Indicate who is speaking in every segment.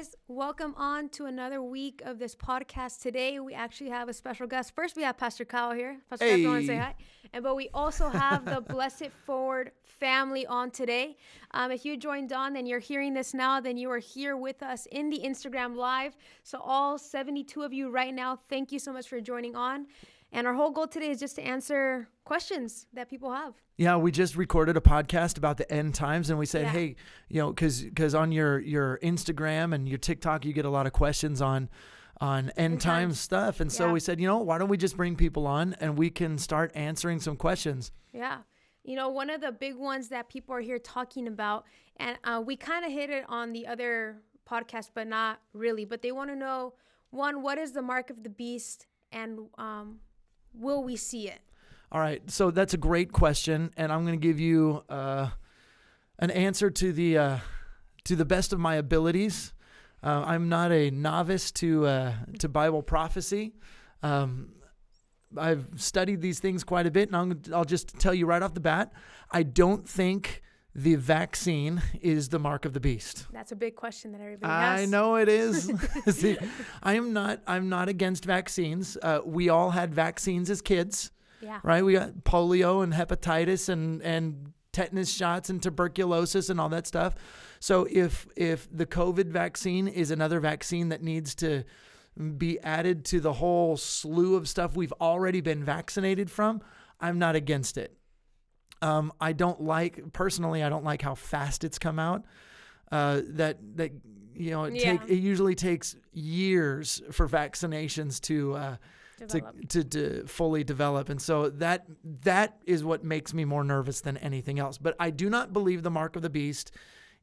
Speaker 1: guys. Welcome on to another week of this podcast. Today, we actually have a special guest. First, we have Pastor Kyle here. Pastor Kyle, you want to say
Speaker 2: Hey.
Speaker 1: hi. And but we also have the Blessed Forward family on today. Um, if you joined on and you're hearing this now, then you are here with us in the Instagram live. So all 72 of you right now, thank you so much for joining on. And our whole goal today is just to answer questions that people have.
Speaker 2: Yeah, we just recorded a podcast about the end times, and we said,
Speaker 1: Yeah.
Speaker 2: hey, you know, because because on your your Instagram and your TikTok, you get a lot of questions on on end,
Speaker 1: End
Speaker 2: time
Speaker 1: times.
Speaker 2: stuff, and so we said, you know, why don't we just bring people on and we can start answering some questions.
Speaker 1: Yeah. You know, one of the big ones that people are here talking about, and uh, we kind of hit it on the other podcast, but not really. But they want to know one, what is the mark of the beast, and um, will we see it?
Speaker 2: All right, so that's a great question, and I'm going to give you uh, an answer to the uh, to the best of my abilities. Uh, I'm not a novice to uh, to Bible prophecy. Um, I've studied these things quite a bit, and I'm, I'll just tell you right off the bat, I don't think the vaccine is the mark of the beast.
Speaker 1: That's a big question that everybody
Speaker 2: I know it is. See, I am not. I'm not against vaccines. Uh, we all had vaccines as kids
Speaker 1: Yeah.
Speaker 2: right? We got polio and hepatitis and and tetanus shots and tuberculosis and all that stuff. So if if the COVID vaccine is another vaccine that needs to be added to the whole slew of stuff we've already been vaccinated from, I'm not against it. Um, I don't like personally. I don't like how fast it's come out. Uh, that that you know it take it usually takes years for vaccinations to uh, to, to to fully develop. And so that that is what makes me more nervous than anything else. But i do not believe the mark of the beast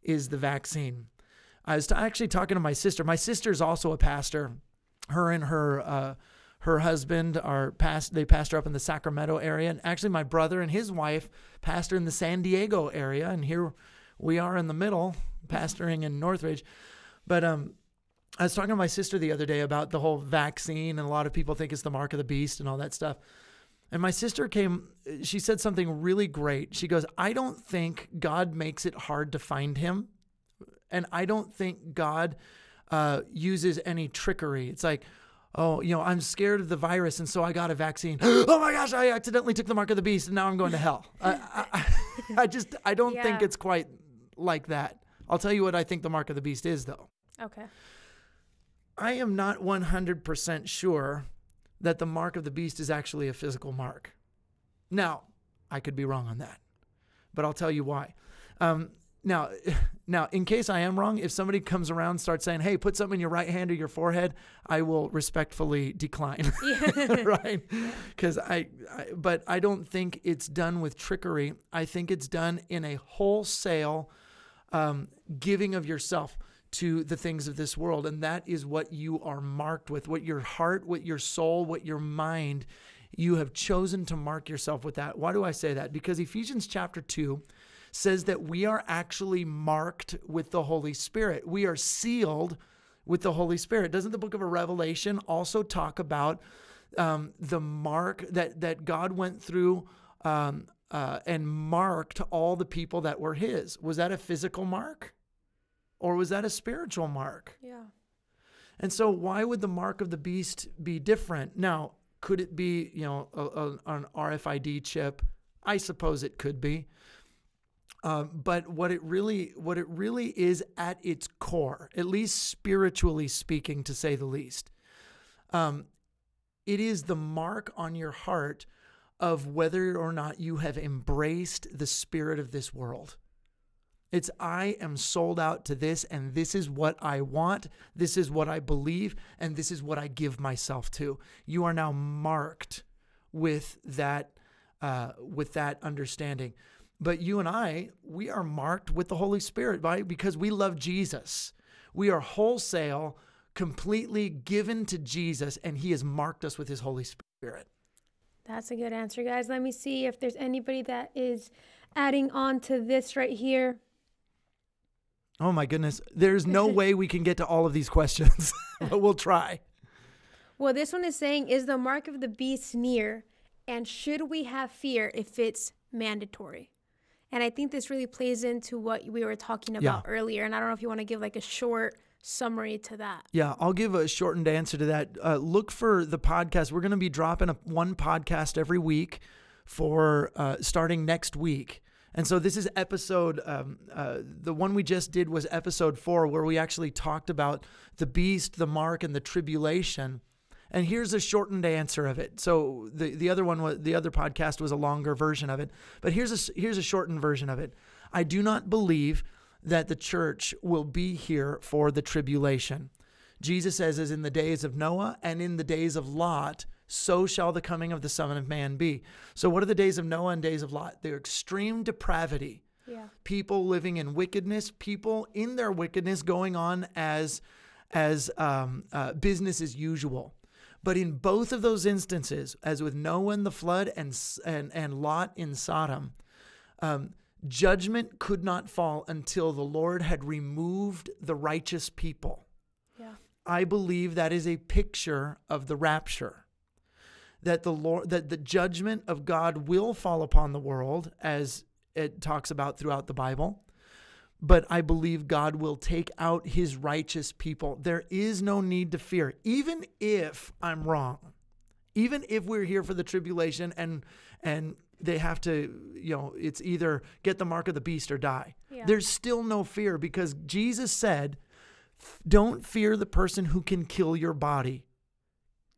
Speaker 2: is the vaccine. I was t- actually talking to my sister. My sister's also a pastor. Her and her uh her husband are past they pastor up in the sacramento area and actually my brother and his wife pastor in the san diego area and here we are in the middle pastoring in northridge but um I was talking to my sister the other day about the whole vaccine, and a lot of people think it's the mark of the beast and all that stuff. And my sister came, she said something really great. She goes, I don't think God makes it hard to find him. And I don't think God uh, uses any trickery. It's like, oh, you know, I'm scared of the virus, and so I got a vaccine. oh my gosh, I accidentally took the mark of the beast, and now I'm going to hell. I, I, I just, I don't think it's quite like that. I'll tell you what I think the mark of the beast is, though.
Speaker 1: Okay.
Speaker 2: I am not 100% sure that the mark of the beast is actually a physical mark. Now, I could be wrong on that, but I'll tell you why. Um, now, now, in case I am wrong, if somebody comes around and starts saying, "Hey, put something in your right hand or your forehead," I will respectfully decline, right? Because I, I, but I don't think it's done with trickery. I think it's done in a wholesale um, giving of yourself to the things of this world. And that is what you are marked with, what your heart, what your soul, what your mind, you have chosen to mark yourself with that. Why do I say that? Because Ephesians chapter 2 says that we are actually marked with the Holy Spirit. We are sealed with the Holy Spirit. Doesn't the book of Revelation also talk about um, the mark that, that God went through um, uh, and marked all the people that were His? Was that a physical mark? Or was that a spiritual mark?
Speaker 1: Yeah.
Speaker 2: And so, why would the mark of the beast be different? Now, could it be, you know, a, a, an RFID chip? I suppose it could be. Um, but what it really, what it really is at its core, at least spiritually speaking, to say the least, um, it is the mark on your heart of whether or not you have embraced the spirit of this world. It's I am sold out to this, and this is what I want. This is what I believe, and this is what I give myself to. You are now marked with that, uh, with that understanding. But you and I, we are marked with the Holy Spirit, right? Because we love Jesus. We are wholesale, completely given to Jesus, and He has marked us with His Holy Spirit.
Speaker 1: That's a good answer, guys. Let me see if there's anybody that is adding on to this right here.
Speaker 2: Oh my goodness. There's no way we can get to all of these questions, but we'll try.
Speaker 1: Well, this one is saying, is the mark of the beast near? And should we have fear if it's mandatory? And I think this really plays into what we were talking about earlier. And I don't know if you want to give like a short summary to that.
Speaker 2: Yeah, I'll give a shortened answer to that. Uh, look for the podcast. We're going to be dropping a, one podcast every week for uh, starting next week. And so this is episode, um, uh, the one we just did was episode four, where we actually talked about the beast, the mark, and the tribulation. And here's a shortened answer of it. So the, the other one was the other podcast was a longer version of it, but here's a here's a shortened version of it. I do not believe that the church will be here for the tribulation. Jesus says, as in the days of Noah and in the days of Lot, so shall the coming of the Son of Man be. So, what are the days of Noah and days of Lot? They're extreme depravity.
Speaker 1: Yeah.
Speaker 2: People living in wickedness, people in their wickedness going on as as um, uh, business as usual. But in both of those instances, as with Noah and the flood and and and Lot in Sodom, um, judgment could not fall until the Lord had removed the righteous people.
Speaker 1: Yeah.
Speaker 2: I believe that is a picture of the rapture that the Lord that the judgment of God will fall upon the world as it talks about throughout the Bible. But I believe God will take out his righteous people. There is no need to fear, even if I'm wrong. Even if we're here for the tribulation and and they have to, you know, it's either get the mark of the beast or die.
Speaker 1: Yeah.
Speaker 2: There's still no fear because Jesus said, don't fear the person who can kill your body.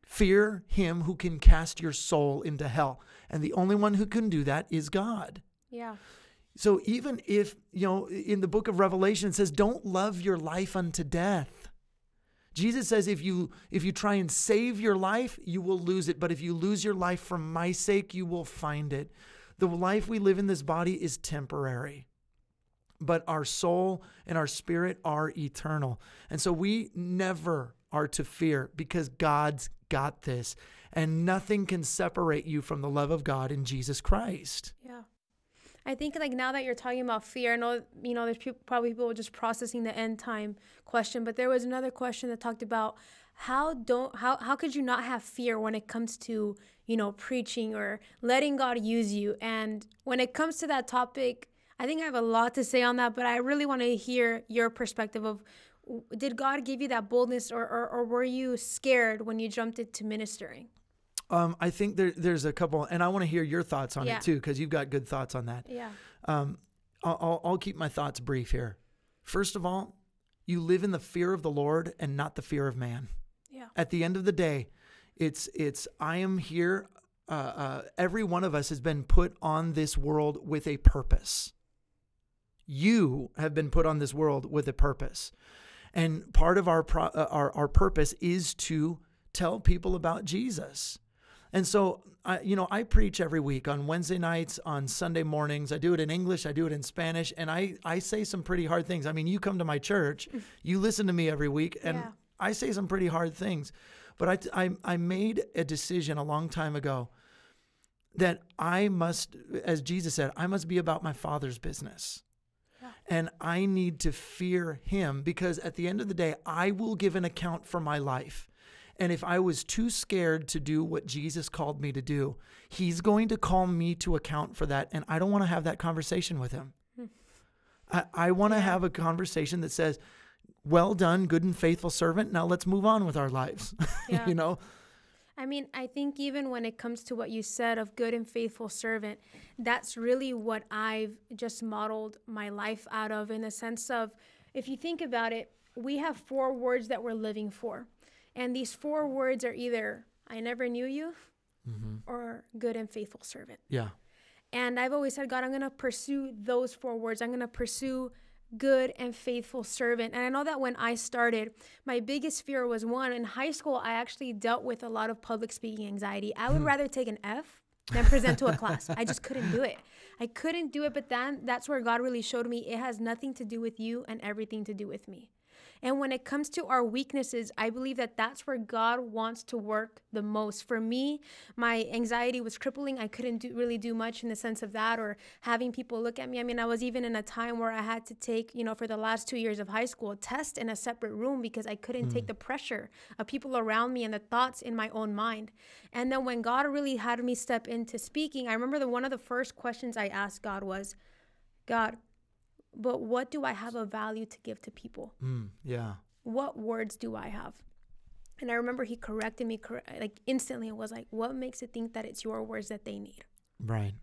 Speaker 2: Fear him who can cast your soul into hell. And the only one who can do that is God.
Speaker 1: Yeah.
Speaker 2: So even if, you know, in the book of Revelation it says don't love your life unto death. Jesus says if you if you try and save your life, you will lose it, but if you lose your life for my sake, you will find it. The life we live in this body is temporary. But our soul and our spirit are eternal. And so we never are to fear because God's got this. And nothing can separate you from the love of God in Jesus Christ.
Speaker 1: Yeah. I think like now that you're talking about fear, I know you know there's people, probably people just processing the end time question, but there was another question that talked about how don't how how could you not have fear when it comes to you know preaching or letting God use you? And when it comes to that topic, I think I have a lot to say on that, but I really want to hear your perspective of did God give you that boldness or, or, or were you scared when you jumped into ministering?
Speaker 2: Um, I think there, there's a couple, and I want to hear your thoughts on
Speaker 1: Yeah.
Speaker 2: it too, because you've got good thoughts on that.
Speaker 1: Yeah.
Speaker 2: Um, I'll, I'll, keep my thoughts brief here. First of all, you live in the fear of the Lord and not the fear of man.
Speaker 1: Yeah.
Speaker 2: At the end of the day, it's it's I am here. Uh, uh, every one of us has been put on this world with a purpose. You have been put on this world with a purpose, and part of our pro, uh, our our purpose is to tell people about Jesus. And so, I, you know, I preach every week on Wednesday nights, on Sunday mornings. I do it in English, I do it in Spanish, and I, I say some pretty hard things. I mean, you come to my church, mm. you listen to me every week, and
Speaker 1: Yeah.
Speaker 2: I say some pretty hard things. But I, I, I made a decision a long time ago that I must, as Jesus said, I must be about my Father's business.
Speaker 1: Yeah.
Speaker 2: And I need to fear him because at the end of the day, I will give an account for my life. And if I was too scared to do what Jesus called me to do, he's going to call me to account for that. And I don't want to have that conversation with him. Hmm. I, I want to have a conversation that says, well done, good and faithful servant. Now let's move on with our lives.
Speaker 1: Yeah.
Speaker 2: you know?
Speaker 1: I mean, I think even when it comes to what you said of good and faithful servant, that's really what I've just modeled my life out of in the sense of if you think about it, we have four words that we're living for. And these four words are either I never knew you mm-hmm. or good and faithful servant.
Speaker 2: Yeah.
Speaker 1: And I've always said, God, I'm going to pursue those four words. I'm going to pursue good and faithful servant. And I know that when I started, my biggest fear was one, in high school, I actually dealt with a lot of public speaking anxiety. I would hmm. rather take an F than present to a class. I just couldn't do it. I couldn't do it. But then that's where God really showed me it has nothing to do with you and everything to do with me. And when it comes to our weaknesses, I believe that that's where God wants to work the most. For me, my anxiety was crippling. I couldn't do, really do much in the sense of that or having people look at me. I mean, I was even in a time where I had to take, you know, for the last two years of high school, a test in a separate room because I couldn't take mm. the pressure of people around me and the thoughts in my own mind. And then when God really had me step into speaking, I remember the one of the first questions I asked God was, God, but what do I have a value to give to people?
Speaker 2: Mm, yeah.
Speaker 1: what words do I have? And I remember he corrected me cor- like instantly. It was like, what makes it think that it's your words that they need?
Speaker 2: Right.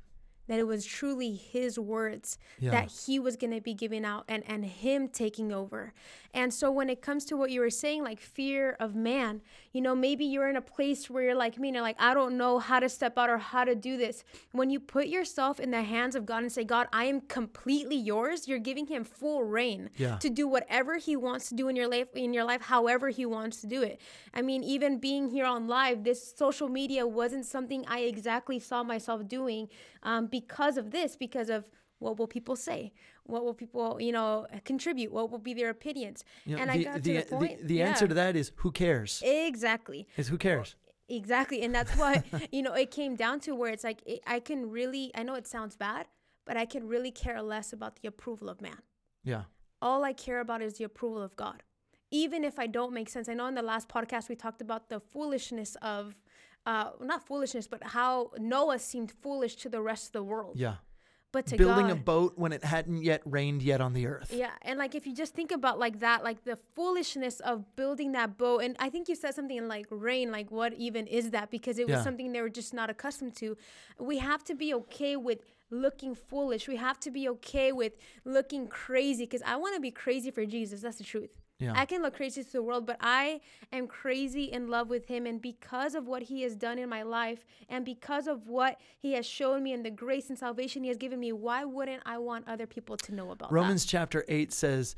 Speaker 1: That it was truly his words
Speaker 2: Yeah.
Speaker 1: that he was going to be giving out and, and him taking over. And so when it comes to what you were saying, like fear of man, you know, maybe you're in a place where you're like me and you're like, I don't know how to step out or how to do this. When you put yourself in the hands of God and say, God, I am completely yours, you're giving him full reign
Speaker 2: Yeah.
Speaker 1: to do whatever he wants to do in your life, in your life, however he wants to do it. I mean, even being here on live, this social media wasn't something I exactly saw myself doing um, because of this, because of what will people say? What will people, you know, contribute? What will be their opinions?
Speaker 2: You know,
Speaker 1: and I got to the point.
Speaker 2: the answer
Speaker 1: yeah.
Speaker 2: to that is who cares?
Speaker 1: Exactly.
Speaker 2: Is who cares?
Speaker 1: Exactly. And that's what, you know, it came down to where it's like, it, I can really, I know it sounds bad, but I can really care less about the approval of man.
Speaker 2: Yeah.
Speaker 1: All I care about is the approval of God. Even if I don't make sense. I know in the last podcast we talked about the foolishness of, uh, not foolishness, but how Noah seemed foolish to the rest of the world.
Speaker 2: Yeah.
Speaker 1: But to
Speaker 2: Building
Speaker 1: God,
Speaker 2: a boat when it hadn't yet rained yet on the earth.
Speaker 1: Yeah, and like if you just think about like that, like the foolishness of building that boat, and I think you said something in like rain, like what even is that? Because it was
Speaker 2: Yeah.
Speaker 1: something they were just not accustomed to. We have to be okay with looking foolish. We have to be okay with looking crazy because I want to be crazy for Jesus. That's the truth.
Speaker 2: Yeah.
Speaker 1: I can look crazy to the world, but I am crazy in love with him. And because of what he has done in my life and because of what he has shown me and the grace and salvation he has given me, why wouldn't I want other people to know about that?
Speaker 2: Romans chapter 8 says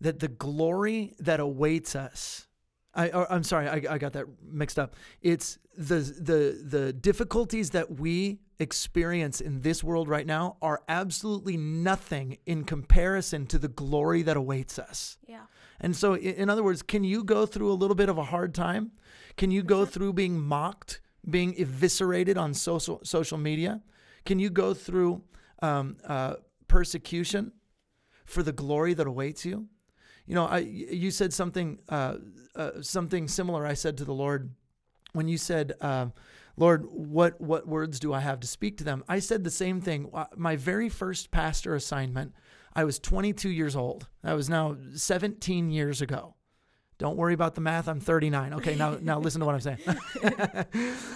Speaker 2: that the glory that awaits us. I, or, I'm sorry, I, I got that mixed up. It's the the the difficulties that we experience in this world right now are absolutely nothing in comparison to the glory that awaits us.
Speaker 1: Yeah.
Speaker 2: And so, in other words, can you go through a little bit of a hard time? Can you go through being mocked, being eviscerated on social social media? Can you go through um, uh, persecution for the glory that awaits you? You know, I you said something uh, uh, something similar. I said to the Lord when you said, uh, "Lord, what what words do I have to speak to them?" I said the same thing. Uh, My very first pastor assignment. I was 22 years old. That was now 17 years ago. Don't worry about the math. I'm 39. Okay, now now listen to what I'm saying.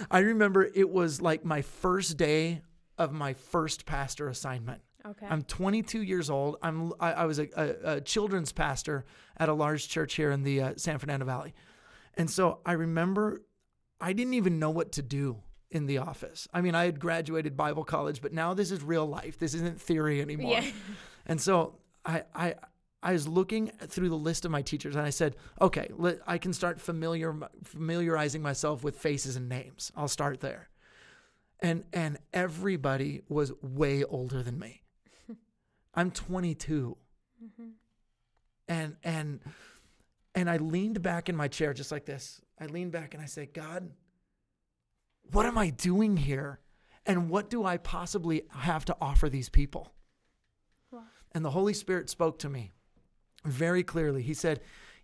Speaker 2: I remember it was like my first day of my first pastor assignment.
Speaker 1: Okay.
Speaker 2: I'm 22 years old. I'm I, I was a, a, a children's pastor at a large church here in the uh, San Fernando Valley, and so I remember I didn't even know what to do in the office. I mean, I had graduated Bible college, but now this is real life. This isn't theory anymore.
Speaker 1: Yeah.
Speaker 2: And so I I I was looking through the list of my teachers, and I said, okay, let, I can start familiar familiarizing myself with faces and names. I'll start there. And and everybody was way older than me. I'm 22. Mm-hmm. And and and I leaned back in my chair just like this. I leaned back and I said, God, what am I doing here? And what do I possibly have to offer these people? And the Holy Spirit spoke to me very clearly. He said,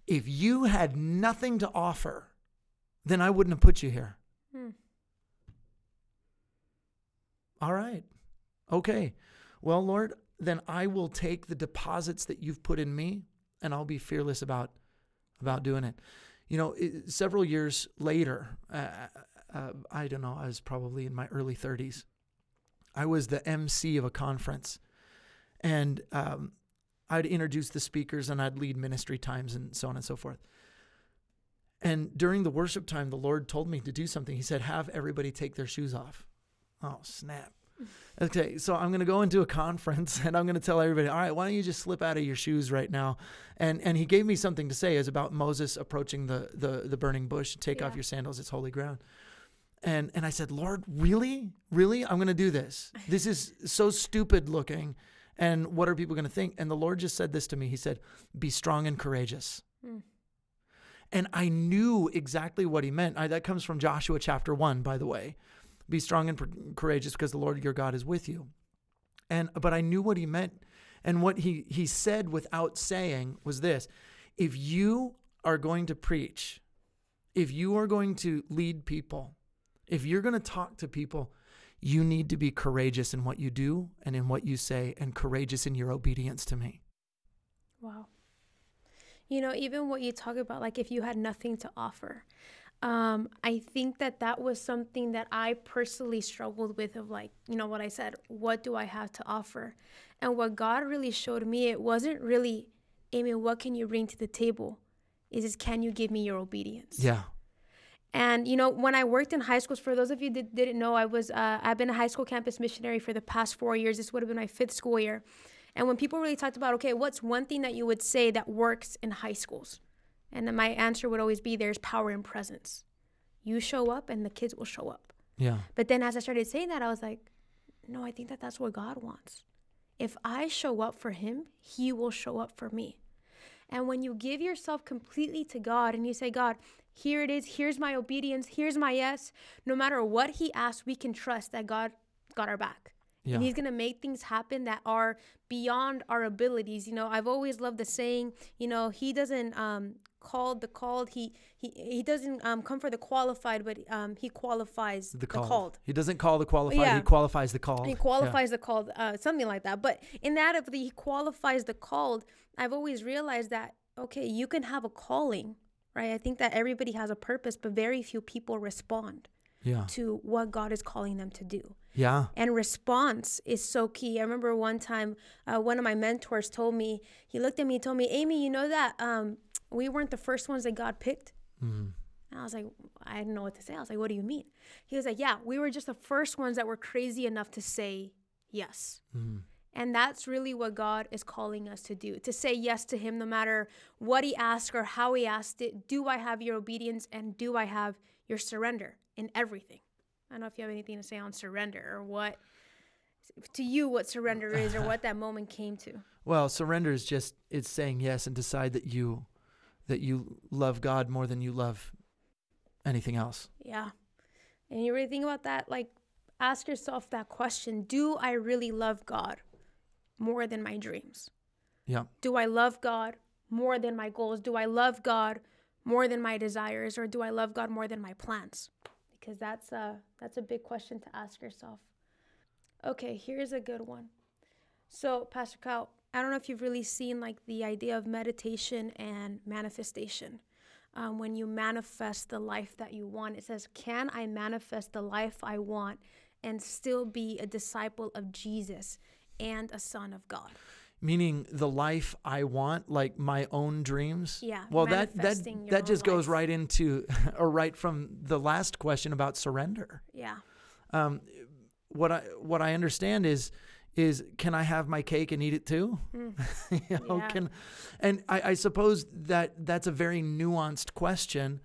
Speaker 2: If you had nothing to offer, then I wouldn't have put you here.
Speaker 1: Hmm.
Speaker 2: All right. Okay. Well, Lord, then I will take the deposits that you've put in me and I'll be fearless about about doing it. You know, it, several years later, uh, uh, I don't know, I was probably in my early 30s. I was the MC of a conference and um, I'd introduce the speakers and I'd lead ministry times and so on and so forth. And during the worship time, the Lord told me to do something. He said, Have everybody take their shoes off. Oh, snap. Okay, so I'm going to go into a conference and I'm going to tell everybody, all right, why don't you just slip out of your shoes right now? And and he gave me something to say. It was about Moses approaching the the, the burning bush. Take off your sandals; it's holy ground. And and I said, Lord, really, really, I'm going to do this. This is so stupid looking. And what are people going to think? And the Lord just said this to me. He said, "Be strong and courageous."
Speaker 1: Mm.
Speaker 2: And I knew exactly what he meant. I, that comes from Joshua chapter 1, by the way. Be strong and pr- courageous because the Lord your God is with you. And but I knew what he meant. And what he he said without saying was this. If you are going to preach, if you are going to lead people, if you're going to talk to people, you need to be courageous in what you do and in what you say and courageous in your obedience to me.
Speaker 1: Wow. You know, even what you talk about, like if you had nothing to offer, um, I think that that was something that I personally struggled with of like, you know, what I said, what do I have to offer? And what God really showed me, it wasn't really, Amy, what can you bring to the table? Is is can you give me your obedience?
Speaker 2: Yeah.
Speaker 1: And you know, when I worked in high schools, for those of you that didn't know, I was uh, I've been a high school campus missionary for the past four years. This would have been my fifth school year. And when people really talked about, okay, what's one thing that you would say that works in high schools? And then my answer would always be there's power in presence. You show up and the kids will show up.
Speaker 2: Yeah.
Speaker 1: But then as I started saying that, I was like, no, I think that that's what God wants. If I show up for Him, He will show up for me. And when you give yourself completely to God and you say, God, here it is, here's my obedience, here's my yes, no matter what He asks, we can trust that God got our back.
Speaker 2: Yeah.
Speaker 1: And he's going to make things happen that are beyond our abilities. You know, I've always loved the saying, you know, he doesn't um, call the called. He he he doesn't um, come for the qualified, but um, he qualifies the,
Speaker 2: The called.
Speaker 1: called.
Speaker 2: He doesn't call the qualified.
Speaker 1: Yeah.
Speaker 2: He qualifies the called.
Speaker 1: He qualifies the called, uh, something like that. But in that, of the he qualifies the called, I've always realized that okay, you can have a calling, right? I think that everybody has a purpose, but very few people respond
Speaker 2: Yeah. Yeah.
Speaker 1: to what God is calling them to do.
Speaker 2: Yeah.
Speaker 1: And response is so key. I remember one time, uh, one of my mentors told me, he looked at me and told me, Amy, you know that um, we weren't the first ones that God picked?
Speaker 2: Mm.
Speaker 1: And I was like, I didn't know what to say. I was like, what do you mean? He was like, yeah, we were just the first ones that were crazy enough to say yes.
Speaker 2: Mm.
Speaker 1: And that's really what God is calling us to do to say yes to Him no matter what He asked or how He asked it. Do I have your obedience and do I have your surrender in everything? I don't know if you have anything to say on surrender or what, to you, what surrender is or what that moment came to.
Speaker 2: Well, surrender is just it's saying yes and decide that you that you love God more than you love anything else.
Speaker 1: Yeah. And you really think about that, like ask yourself that question Do I really love God more than my dreams?
Speaker 2: Yeah.
Speaker 1: Do I love God more than my goals? Do I love God more than my desires or do I love God more than my plans? Because that's a that's a big question to ask yourself. Okay, here's a good one. So, Pastor Kyle, I don't know if you've really seen like the idea of meditation and manifestation. Um, when you manifest the life that you want, it says, "Can I manifest the life I want and still be a disciple of Jesus and a son of God?"
Speaker 2: Meaning the life I want, like my own dreams.
Speaker 1: Yeah,
Speaker 2: Well, that that that just goes
Speaker 1: life.
Speaker 2: right into or right from the last question about surrender.
Speaker 1: Yeah.
Speaker 2: Um, what I what I understand is is can I have my cake and eat it too? you know,
Speaker 1: Yeah.
Speaker 2: can and I, I suppose that that's a very nuanced question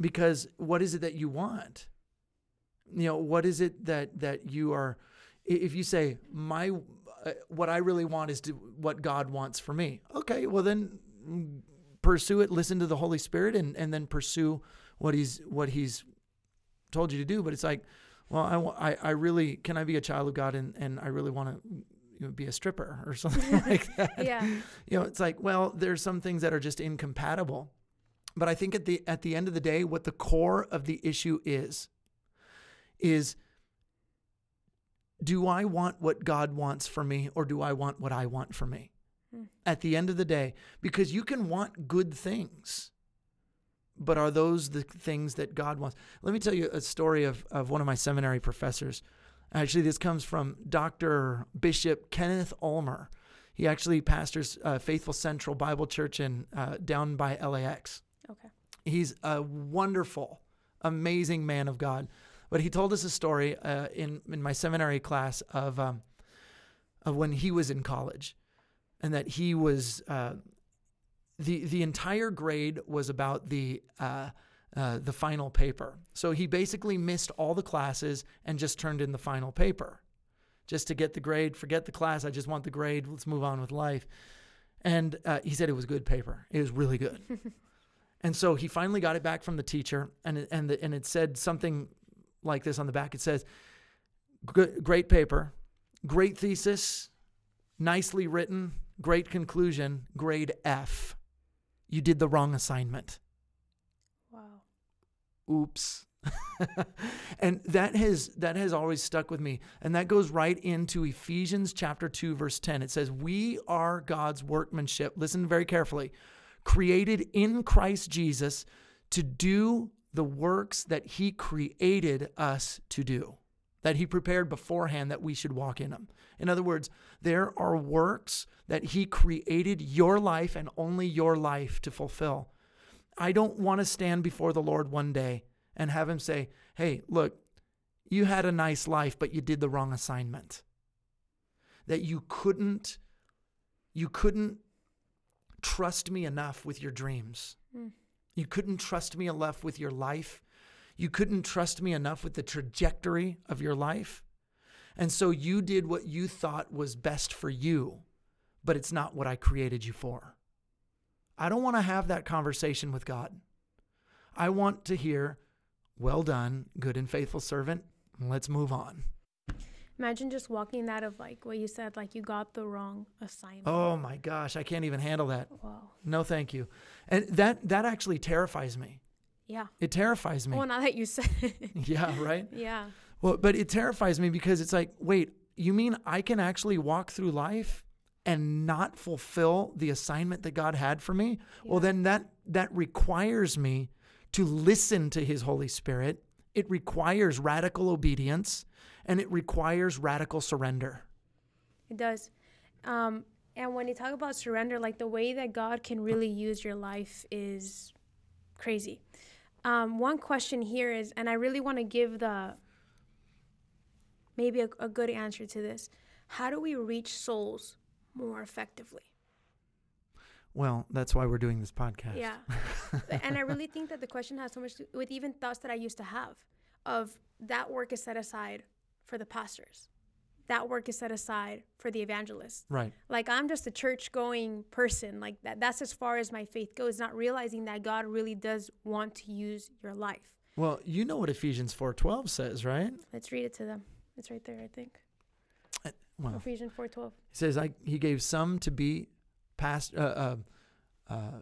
Speaker 2: because what is it that you want? You know, what is it that that you are if you say my uh, what I really want is to what God wants for me. Okay, well then mm, pursue it, listen to the Holy Spirit and and then pursue what he's what he's told you to do, but it's like well, I, I, I really can I be a child of God and, and I really want to you know, be a stripper or something like that.
Speaker 1: Yeah.
Speaker 2: You know, it's like, well, there's some things that are just incompatible. But I think at the at the end of the day, what the core of the issue is, is do I want what God wants for me or do I want what I want for me?
Speaker 1: Hmm.
Speaker 2: At the end of the day, because you can want good things, but are those the things that God wants? Let me tell you a story of, of one of my seminary professors. Actually, this comes from Dr. Bishop Kenneth Ulmer. He actually pastors uh, Faithful Central Bible Church in uh, down by LAX.
Speaker 1: Okay.
Speaker 2: He's a wonderful, amazing man of God. But he told us a story uh, in in my seminary class of um, of when he was in college, and that he was uh, the the entire grade was about the uh, uh, the final paper. So he basically missed all the classes and just turned in the final paper, just to get the grade. Forget the class. I just want the grade. Let's move on with life. And uh, he said it was good paper. It was really good. And so he finally got it back from the teacher, and it, and the, and it said something like this on the back. It says, "Great paper, great thesis, nicely written, great conclusion, grade F. You did the wrong assignment.
Speaker 1: Wow.
Speaker 2: Oops." and that has that has always stuck with me and that goes right into Ephesians chapter 2 verse 10 it says we are God's workmanship listen very carefully created in Christ Jesus to do the works that he created us to do, that he prepared beforehand that we should walk in them. In other words, there are works that he created your life and only your life to fulfill. I don't want to stand before the Lord one day and have him say, Hey, look, you had a nice life, but you did the wrong assignment. That you couldn't, you couldn't trust me enough with your dreams. Mm. You couldn't trust me enough with your life. You couldn't trust me enough with the trajectory of your life. And so you did what you thought was best for you, but it's not what I created you for. I don't want to have that conversation with God. I want to hear, well done, good and faithful servant. Let's move on.
Speaker 1: Imagine just walking that of like what you said, like you got the wrong assignment.
Speaker 2: Oh my gosh, I can't even handle that. Wow. No, thank you. And that that actually terrifies me.
Speaker 1: Yeah.
Speaker 2: It terrifies me.
Speaker 1: Well, now that you said it.
Speaker 2: yeah, right?
Speaker 1: Yeah.
Speaker 2: Well, but it terrifies me because it's like, wait, you mean I can actually walk through life and not fulfill the assignment that God had for me? Yeah. Well, then that that requires me to listen to his Holy Spirit. It requires radical obedience and it requires radical surrender.
Speaker 1: It does. Um, and when you talk about surrender, like the way that God can really use your life is crazy. Um, one question here is, and I really want to give the maybe a, a good answer to this how do we reach souls more effectively?
Speaker 2: Well, that's why we're doing this podcast.
Speaker 1: Yeah. and I really think that the question has so much to, with even thoughts that I used to have of that work is set aside for the pastors. That work is set aside for the evangelists.
Speaker 2: Right.
Speaker 1: Like I'm just a church going person. Like that that's as far as my faith goes, not realizing that God really does want to use your life.
Speaker 2: Well, you know what Ephesians 4:12 says, right?
Speaker 1: Let's read it to them. It's right there, I think.
Speaker 2: Uh, well,
Speaker 1: Ephesians 4:12. It
Speaker 2: says I, he gave some to be past uh, uh, uh,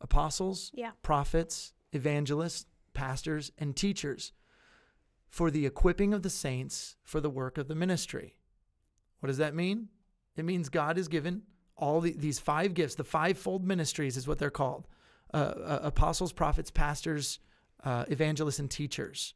Speaker 2: apostles,
Speaker 1: yeah.
Speaker 2: prophets, evangelists, pastors, and teachers for the equipping of the saints for the work of the ministry. What does that mean? It means God has given all the, these five gifts, the fivefold ministries is what they're called uh, uh, apostles, prophets, pastors, uh, evangelists, and teachers.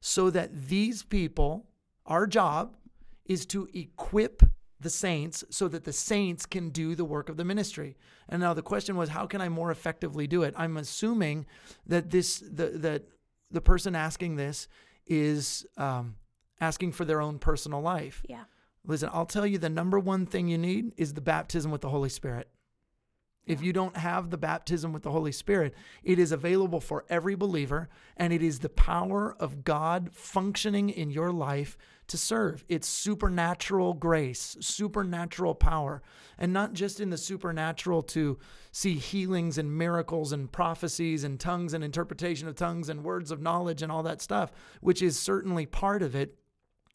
Speaker 2: So that these people, our job is to equip the saints so that the saints can do the work of the ministry. And now the question was, how can I more effectively do it? I'm assuming that this the, that the person asking this is um, asking for their own personal life.
Speaker 1: Yeah.
Speaker 2: Listen, I'll tell you the number one thing you need is the baptism with the Holy Spirit. If you don't have the baptism with the Holy Spirit, it is available for every believer, and it is the power of God functioning in your life to serve. It's supernatural grace, supernatural power, and not just in the supernatural to see healings and miracles and prophecies and tongues and interpretation of tongues and words of knowledge and all that stuff, which is certainly part of it,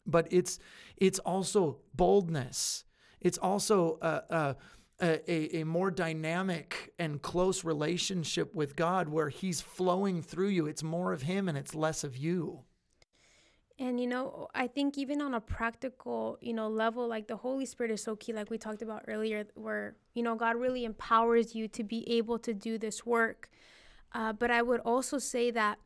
Speaker 2: but it's it's also boldness. It's also uh, uh, a, a, more dynamic and close relationship with God where He's flowing through you. It's more of Him and it's less of you.
Speaker 1: And you know, I think even on a practical, you know, level, like the Holy Spirit is so key, like we talked about earlier, where you know God really empowers you to be able to do this work. Uh, but I would also say that,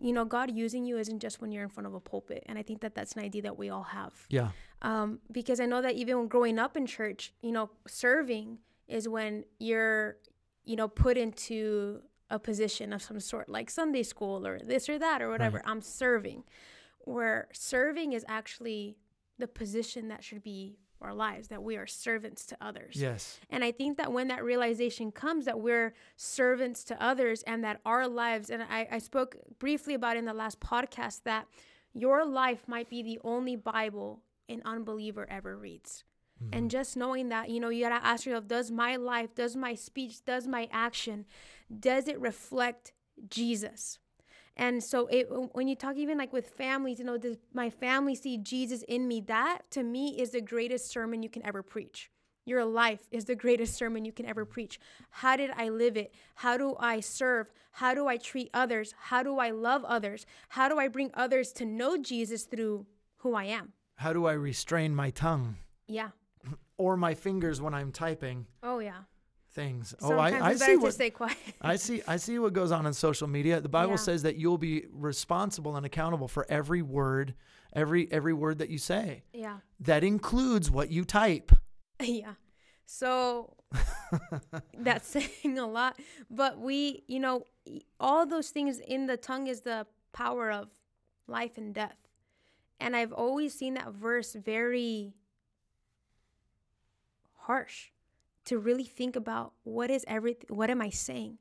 Speaker 1: you know, God using you isn't just when you're in front of a pulpit, and I think that that's an idea that we all have.
Speaker 2: Yeah.
Speaker 1: Um, because I know that even growing up in church, you know, serving is when you're, you know, put into a position of some sort, like Sunday school or this or that or whatever. Right. I'm serving where serving is actually the position that should be our lives that we are servants to others.
Speaker 2: Yes.
Speaker 1: And i think that when that realization comes that we're servants to others and that our lives and i, I spoke briefly about in the last podcast that your life might be the only bible an unbeliever ever reads. Mm-hmm. and just knowing that you know you gotta ask yourself does my life does my speech does my action does it reflect jesus and so it, when you talk even like with families, you know, does my family see Jesus in me? That to me is the greatest sermon you can ever preach. Your life is the greatest sermon you can ever preach. How did I live it? How do I serve? How do I treat others? How do I love others? How do I bring others to know Jesus through who I am?
Speaker 2: How do I restrain my tongue?
Speaker 1: Yeah.
Speaker 2: Or my fingers when I'm typing?
Speaker 1: Oh, yeah.
Speaker 2: Things. oh, I, I see what
Speaker 1: stay quiet.
Speaker 2: I see. I see what goes on in social media. The Bible
Speaker 1: Yeah.
Speaker 2: says that you'll be responsible and accountable for every word, every every word that you say.
Speaker 1: yeah.
Speaker 2: That includes what you type.
Speaker 1: yeah. So that's saying a lot. But we, you know, all those things in the tongue is the power of life and death. And I've always seen that verse very harsh to really think about what is everything, what am I saying?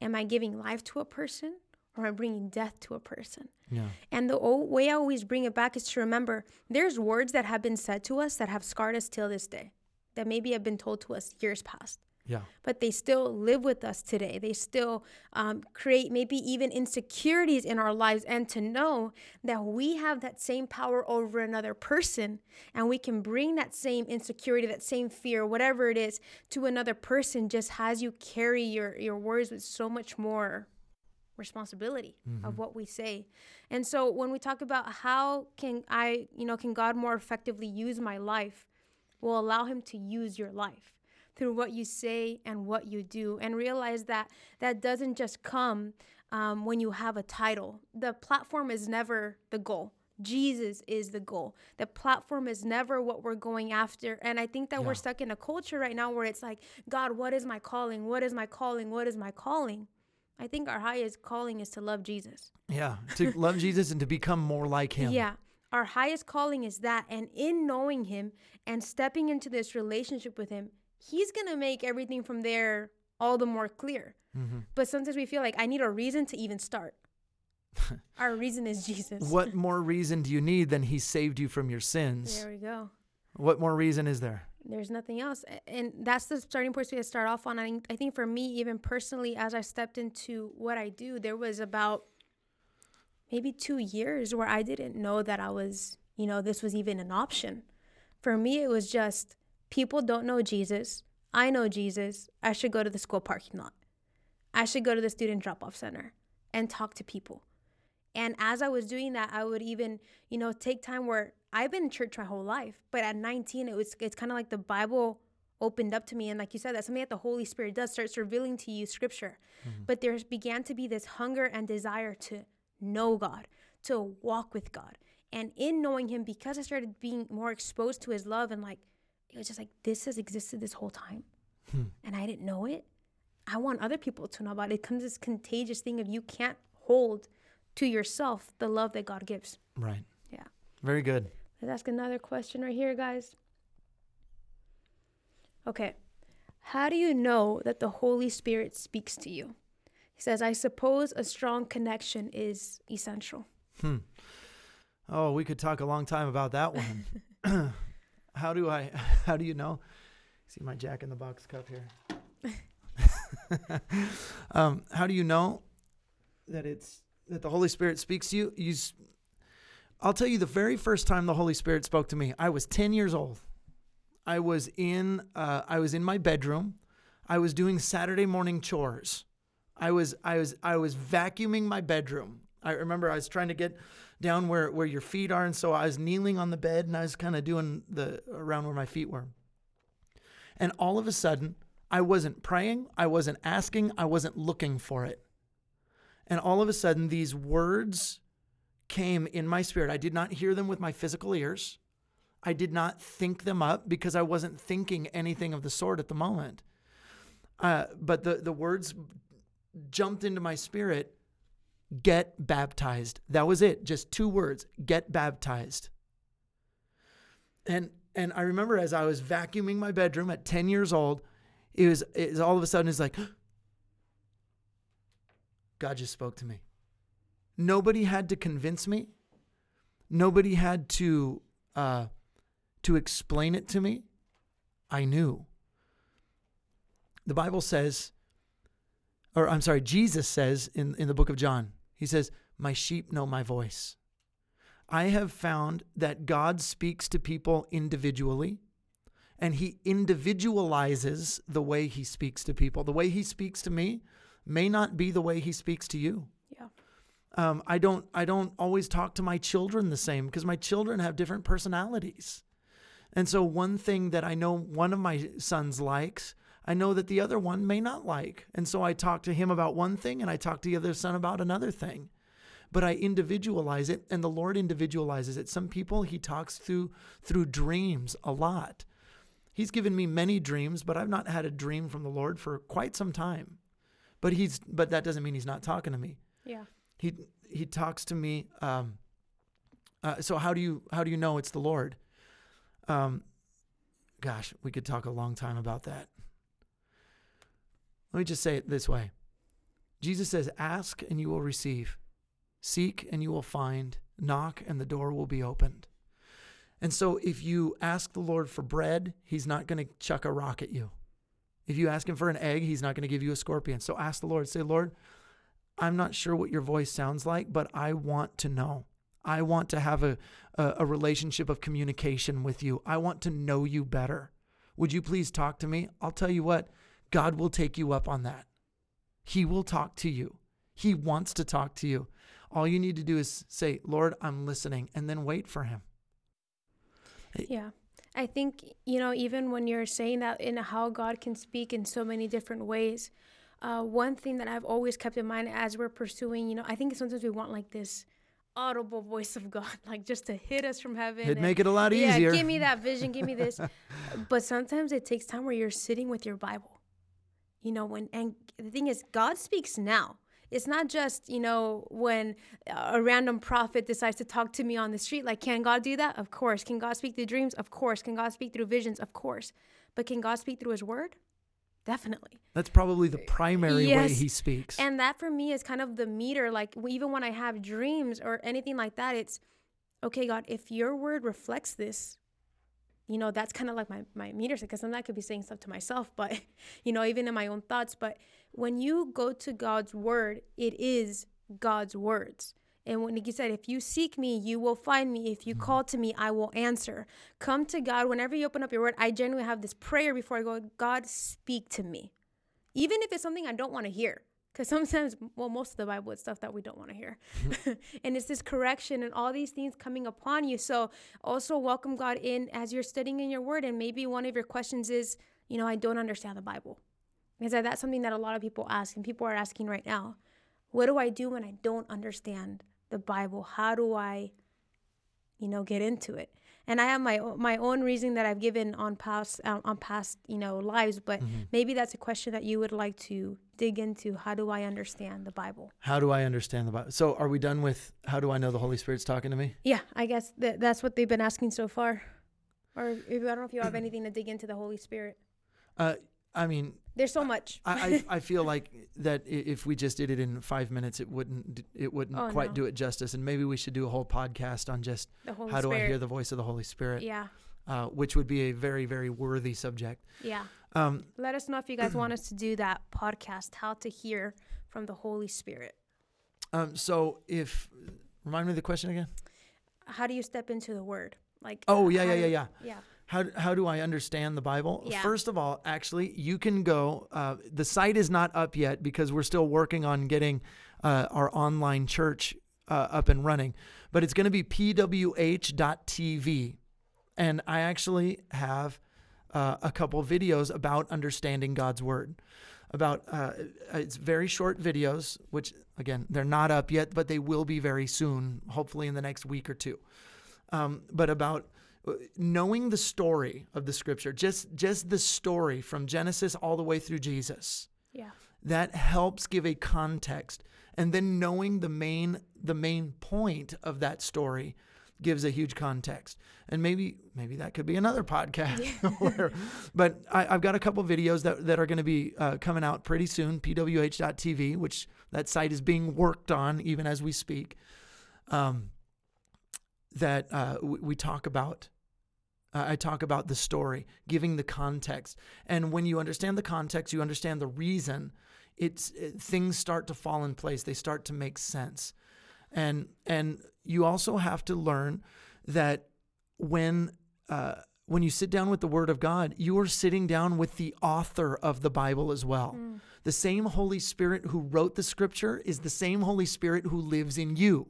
Speaker 1: Am I giving life to a person or am I bringing death to a person?
Speaker 2: Yeah.
Speaker 1: And the way I always bring it back is to remember there's words that have been said to us that have scarred us till this day, that maybe have been told to us years past,
Speaker 2: Yeah.
Speaker 1: but they still live with us today. They still um, create maybe even insecurities in our lives. And to know that we have that same power over another person and we can bring that same insecurity, that same fear, whatever it is, to another person just has you carry your, your words with so much more responsibility of what we say. And so when we talk about how can I, you know, can God more effectively use my life, will allow him to use your life through what you say and what you do and realize that that doesn't just come um, when you have a title. The platform is never the goal. Jesus is the goal. The platform is never what we're going after. And I think that
Speaker 2: Yeah.
Speaker 1: we're stuck in a culture right now where it's like, God, what is my calling? What is my calling? What is my calling? I think our highest calling is to love Jesus.
Speaker 2: Yeah. To love Jesus and to become more like him.
Speaker 1: Yeah. Our highest calling is that. And in knowing him and stepping into this relationship with him, he's going to make everything from there all the more clear.
Speaker 2: Mm-hmm.
Speaker 1: But sometimes we feel like I need a reason to even start. Our reason is Jesus.
Speaker 2: What more reason do you need than he saved you from your sins?
Speaker 1: There we go.
Speaker 2: What more reason is there?
Speaker 1: There's nothing else. And that's the starting point we have to start off on. I think, I think for me, even personally, as I stepped into what I do, there was about maybe two years where I didn't know that I was, you know, this was even an option. For me, it was just people don't know Jesus. I know Jesus. I should go to the school parking lot. I should go to the student drop off center and talk to people. And as I was doing that, I would even, you know, take time where I've been in church my whole life, but at 19, it was it's kind of like the Bible opened up to me, and like you said, that's something that the Holy Spirit does starts revealing to you Scripture. Mm-hmm. But there began to be this hunger and desire to know God, to walk with God, and in knowing Him, because I started being more exposed to His love, and like it was just like this has existed this whole time, and I didn't know it. I want other people to know about it. It comes this contagious thing of you can't hold to yourself the love that God gives.
Speaker 2: Right.
Speaker 1: Yeah.
Speaker 2: Very good.
Speaker 1: Let's ask another question right here, guys. Okay. How do you know that the Holy Spirit speaks to you? He says, I suppose a strong connection is essential. hmm.
Speaker 2: Oh, we could talk a long time about that one. how do I how do you know? See my jack in the box cup here. um, how do you know that it's that the Holy Spirit speaks to you? You I'll tell you the very first time the Holy Spirit spoke to me, I was 10 years old. I was in uh, I was in my bedroom. I was doing Saturday morning chores. I was I was I was vacuuming my bedroom. I remember I was trying to get down where where your feet are, and so I was kneeling on the bed and I was kind of doing the around where my feet were. And all of a sudden, I wasn't praying, I wasn't asking, I wasn't looking for it. And all of a sudden, these words came in my spirit. I did not hear them with my physical ears. I did not think them up because I wasn't thinking anything of the sort at the moment. Uh, but the, the words jumped into my spirit get baptized. That was it. Just two words get baptized. And and I remember as I was vacuuming my bedroom at 10 years old, it was, it was all of a sudden it's like God just spoke to me. Nobody had to convince me. Nobody had to uh, to explain it to me. I knew. The Bible says, or I'm sorry, Jesus says in, in the book of John, he says, My sheep know my voice. I have found that God speaks to people individually and he individualizes the way he speaks to people. The way he speaks to me may not be the way he speaks to you.
Speaker 1: Yeah.
Speaker 2: Um, I don't I don't always talk to my children the same because my children have different personalities. And so, one thing that I know one of my sons likes, I know that the other one may not like. And so, I talk to him about one thing and I talk to the other son about another thing. But I individualize it, and the Lord individualizes it. Some people he talks through through dreams a lot. He's given me many dreams, but I've not had a dream from the Lord for quite some time. But he's but that doesn't mean he's not talking to me.
Speaker 1: Yeah.
Speaker 2: He he talks to me. Um, uh, so how do you how do you know it's the Lord? Um, gosh, we could talk a long time about that. Let me just say it this way. Jesus says, "Ask and you will receive; seek and you will find; knock and the door will be opened." And so, if you ask the Lord for bread, He's not going to chuck a rock at you. If you ask Him for an egg, He's not going to give you a scorpion. So, ask the Lord. Say, Lord, I'm not sure what your voice sounds like, but I want to know. I want to have a, a, a, relationship of communication with you. I want to know you better. Would you please talk to me? I'll tell you what, God will take you up on that. He will talk to you. He wants to talk to you. All you need to do is say, Lord, I'm listening, and then wait for Him.
Speaker 1: Yeah. I think, you know, even when you're saying that in how God can speak in so many different ways, uh, one thing that I've always kept in mind as we're pursuing, you know, I think sometimes we want like this audible voice of God, like just to hit us from heaven.
Speaker 2: It'd and, make it a lot easier.
Speaker 1: Yeah, give me that vision, give me this. but sometimes it takes time where you're sitting with your Bible. You know, when, and the thing is, God speaks now. It's not just, you know, when a random prophet decides to talk to me on the street. Like, can God do that? Of course. Can God speak through dreams? Of course. Can God speak through visions? Of course. But can God speak through his word? Definitely.
Speaker 2: That's probably the primary yes. way he speaks.
Speaker 1: And that for me is kind of the meter. Like, even when I have dreams or anything like that, it's okay, God, if your word reflects this, you know, that's kind of like my, my meter because sometimes I could be saying stuff to myself, but, you know, even in my own thoughts. But when you go to God's word, it is God's words. And when he said, if you seek me, you will find me. If you mm-hmm. call to me, I will answer. Come to God. Whenever you open up your word, I genuinely have this prayer before I go, God, speak to me. Even if it's something I don't want to hear. Because sometimes, well, most of the Bible is stuff that we don't want to hear. Mm-hmm. and it's this correction and all these things coming upon you. So also welcome God in as you're studying in your word. And maybe one of your questions is, you know, I don't understand the Bible. Because that's something that a lot of people ask, and people are asking right now. What do I do when I don't understand the Bible? How do I, you know, get into it? And I have my my own reason that I've given on past uh, on past you know lives, but mm-hmm. maybe that's a question that you would like to dig into. How do I understand the Bible?
Speaker 2: How do I understand the Bible? So, are we done with how do I know the Holy Spirit's talking to me?
Speaker 1: Yeah, I guess th- that's what they've been asking so far. Or if, I don't know if you have anything to dig into the Holy Spirit.
Speaker 2: Uh, I mean,
Speaker 1: there's so much.
Speaker 2: I, I, I feel like that if we just did it in five minutes, it wouldn't it wouldn't oh, quite no. do it justice. And maybe we should do a whole podcast on just how Spirit. do I hear the voice of the Holy Spirit?
Speaker 1: Yeah.
Speaker 2: Uh, which would be a very very worthy subject.
Speaker 1: Yeah. Um, Let us know if you guys want us to do that podcast, how to hear from the Holy Spirit.
Speaker 2: Um, so if remind me the question again.
Speaker 1: How do you step into the Word? Like.
Speaker 2: Oh yeah yeah yeah yeah.
Speaker 1: Yeah
Speaker 2: how, how do I understand the Bible?
Speaker 1: Yeah.
Speaker 2: First of all, actually, you can go. Uh, the site is not up yet because we're still working on getting uh, our online church uh, up and running, but it's going to be pwh.tv. And I actually have uh, a couple videos about understanding God's Word. About uh, it's very short videos, which again, they're not up yet, but they will be very soon, hopefully in the next week or two. Um, but about knowing the story of the scripture, just just the story from Genesis all the way through Jesus.
Speaker 1: Yeah.
Speaker 2: That helps give a context. And then knowing the main the main point of that story gives a huge context. And maybe maybe that could be another podcast. where, but I, have got a couple videos that, that are going to be uh, coming out pretty soon. PWH.tv, which that site is being worked on even as we speak. Um, that uh, we, we talk about uh, I talk about the story, giving the context. And when you understand the context, you understand the reason, it's it, things start to fall in place. They start to make sense. And and you also have to learn that when uh, when you sit down with the Word of God, you are sitting down with the author of the Bible as well. Mm. The same Holy Spirit who wrote the Scripture is the same Holy Spirit who lives in you.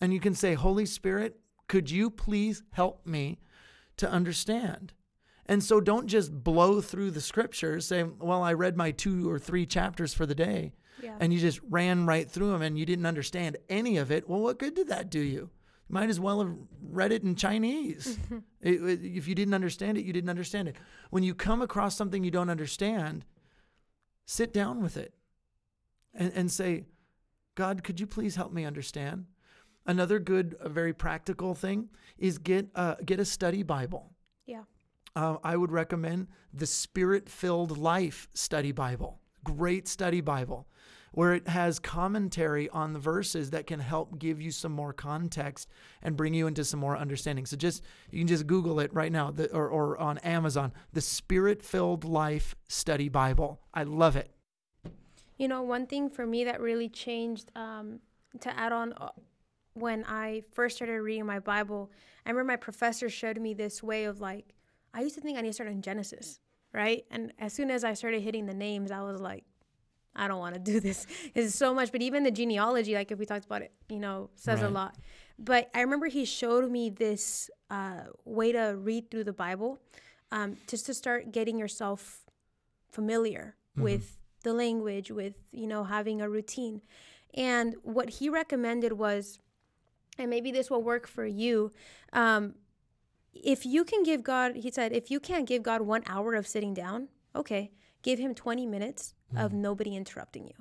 Speaker 2: And you can say, Holy Spirit, could you please help me to understand. And so don't just blow through the scriptures saying, well, I read my two or three chapters for the day
Speaker 1: Yeah.
Speaker 2: and you just ran right through them and you didn't understand any of it. Well, what good did that do you? You might as well have read it in Chinese. It- it- if you didn't understand it, you didn't understand it. When you come across something you don't understand, sit down with it and, and say, God, could you please help me understand? Another good, very practical thing is get a, get a study Bible.
Speaker 1: yeah.
Speaker 2: Uh, I would recommend the Spirit Filled Life Study Bible. Great study Bible where it has commentary on the verses that can help give you some more context and bring you into some more understanding. So just you can just Google it right now the, or, or on Amazon, the Spirit Filled Life Study Bible. I love it.
Speaker 1: You know, one thing for me that really changed um, to add on uh, when I first started reading my Bible, I remember my professor showed me this way of like, I used to think I need to start in Genesis, right? And as soon as I started hitting the names, I was like, I don't want to do this. It's so much. But even the genealogy, like if we talked about it, you know, says a lot. But I remember he showed me this uh, way to read through the Bible, um, just to start getting yourself familiar with the language, with you know having a routine. And what he recommended was, and maybe this will work for you. Um, if you can give God, he said, if you can't give God one hour of sitting down, okay, give him 20 minutes of nobody interrupting you.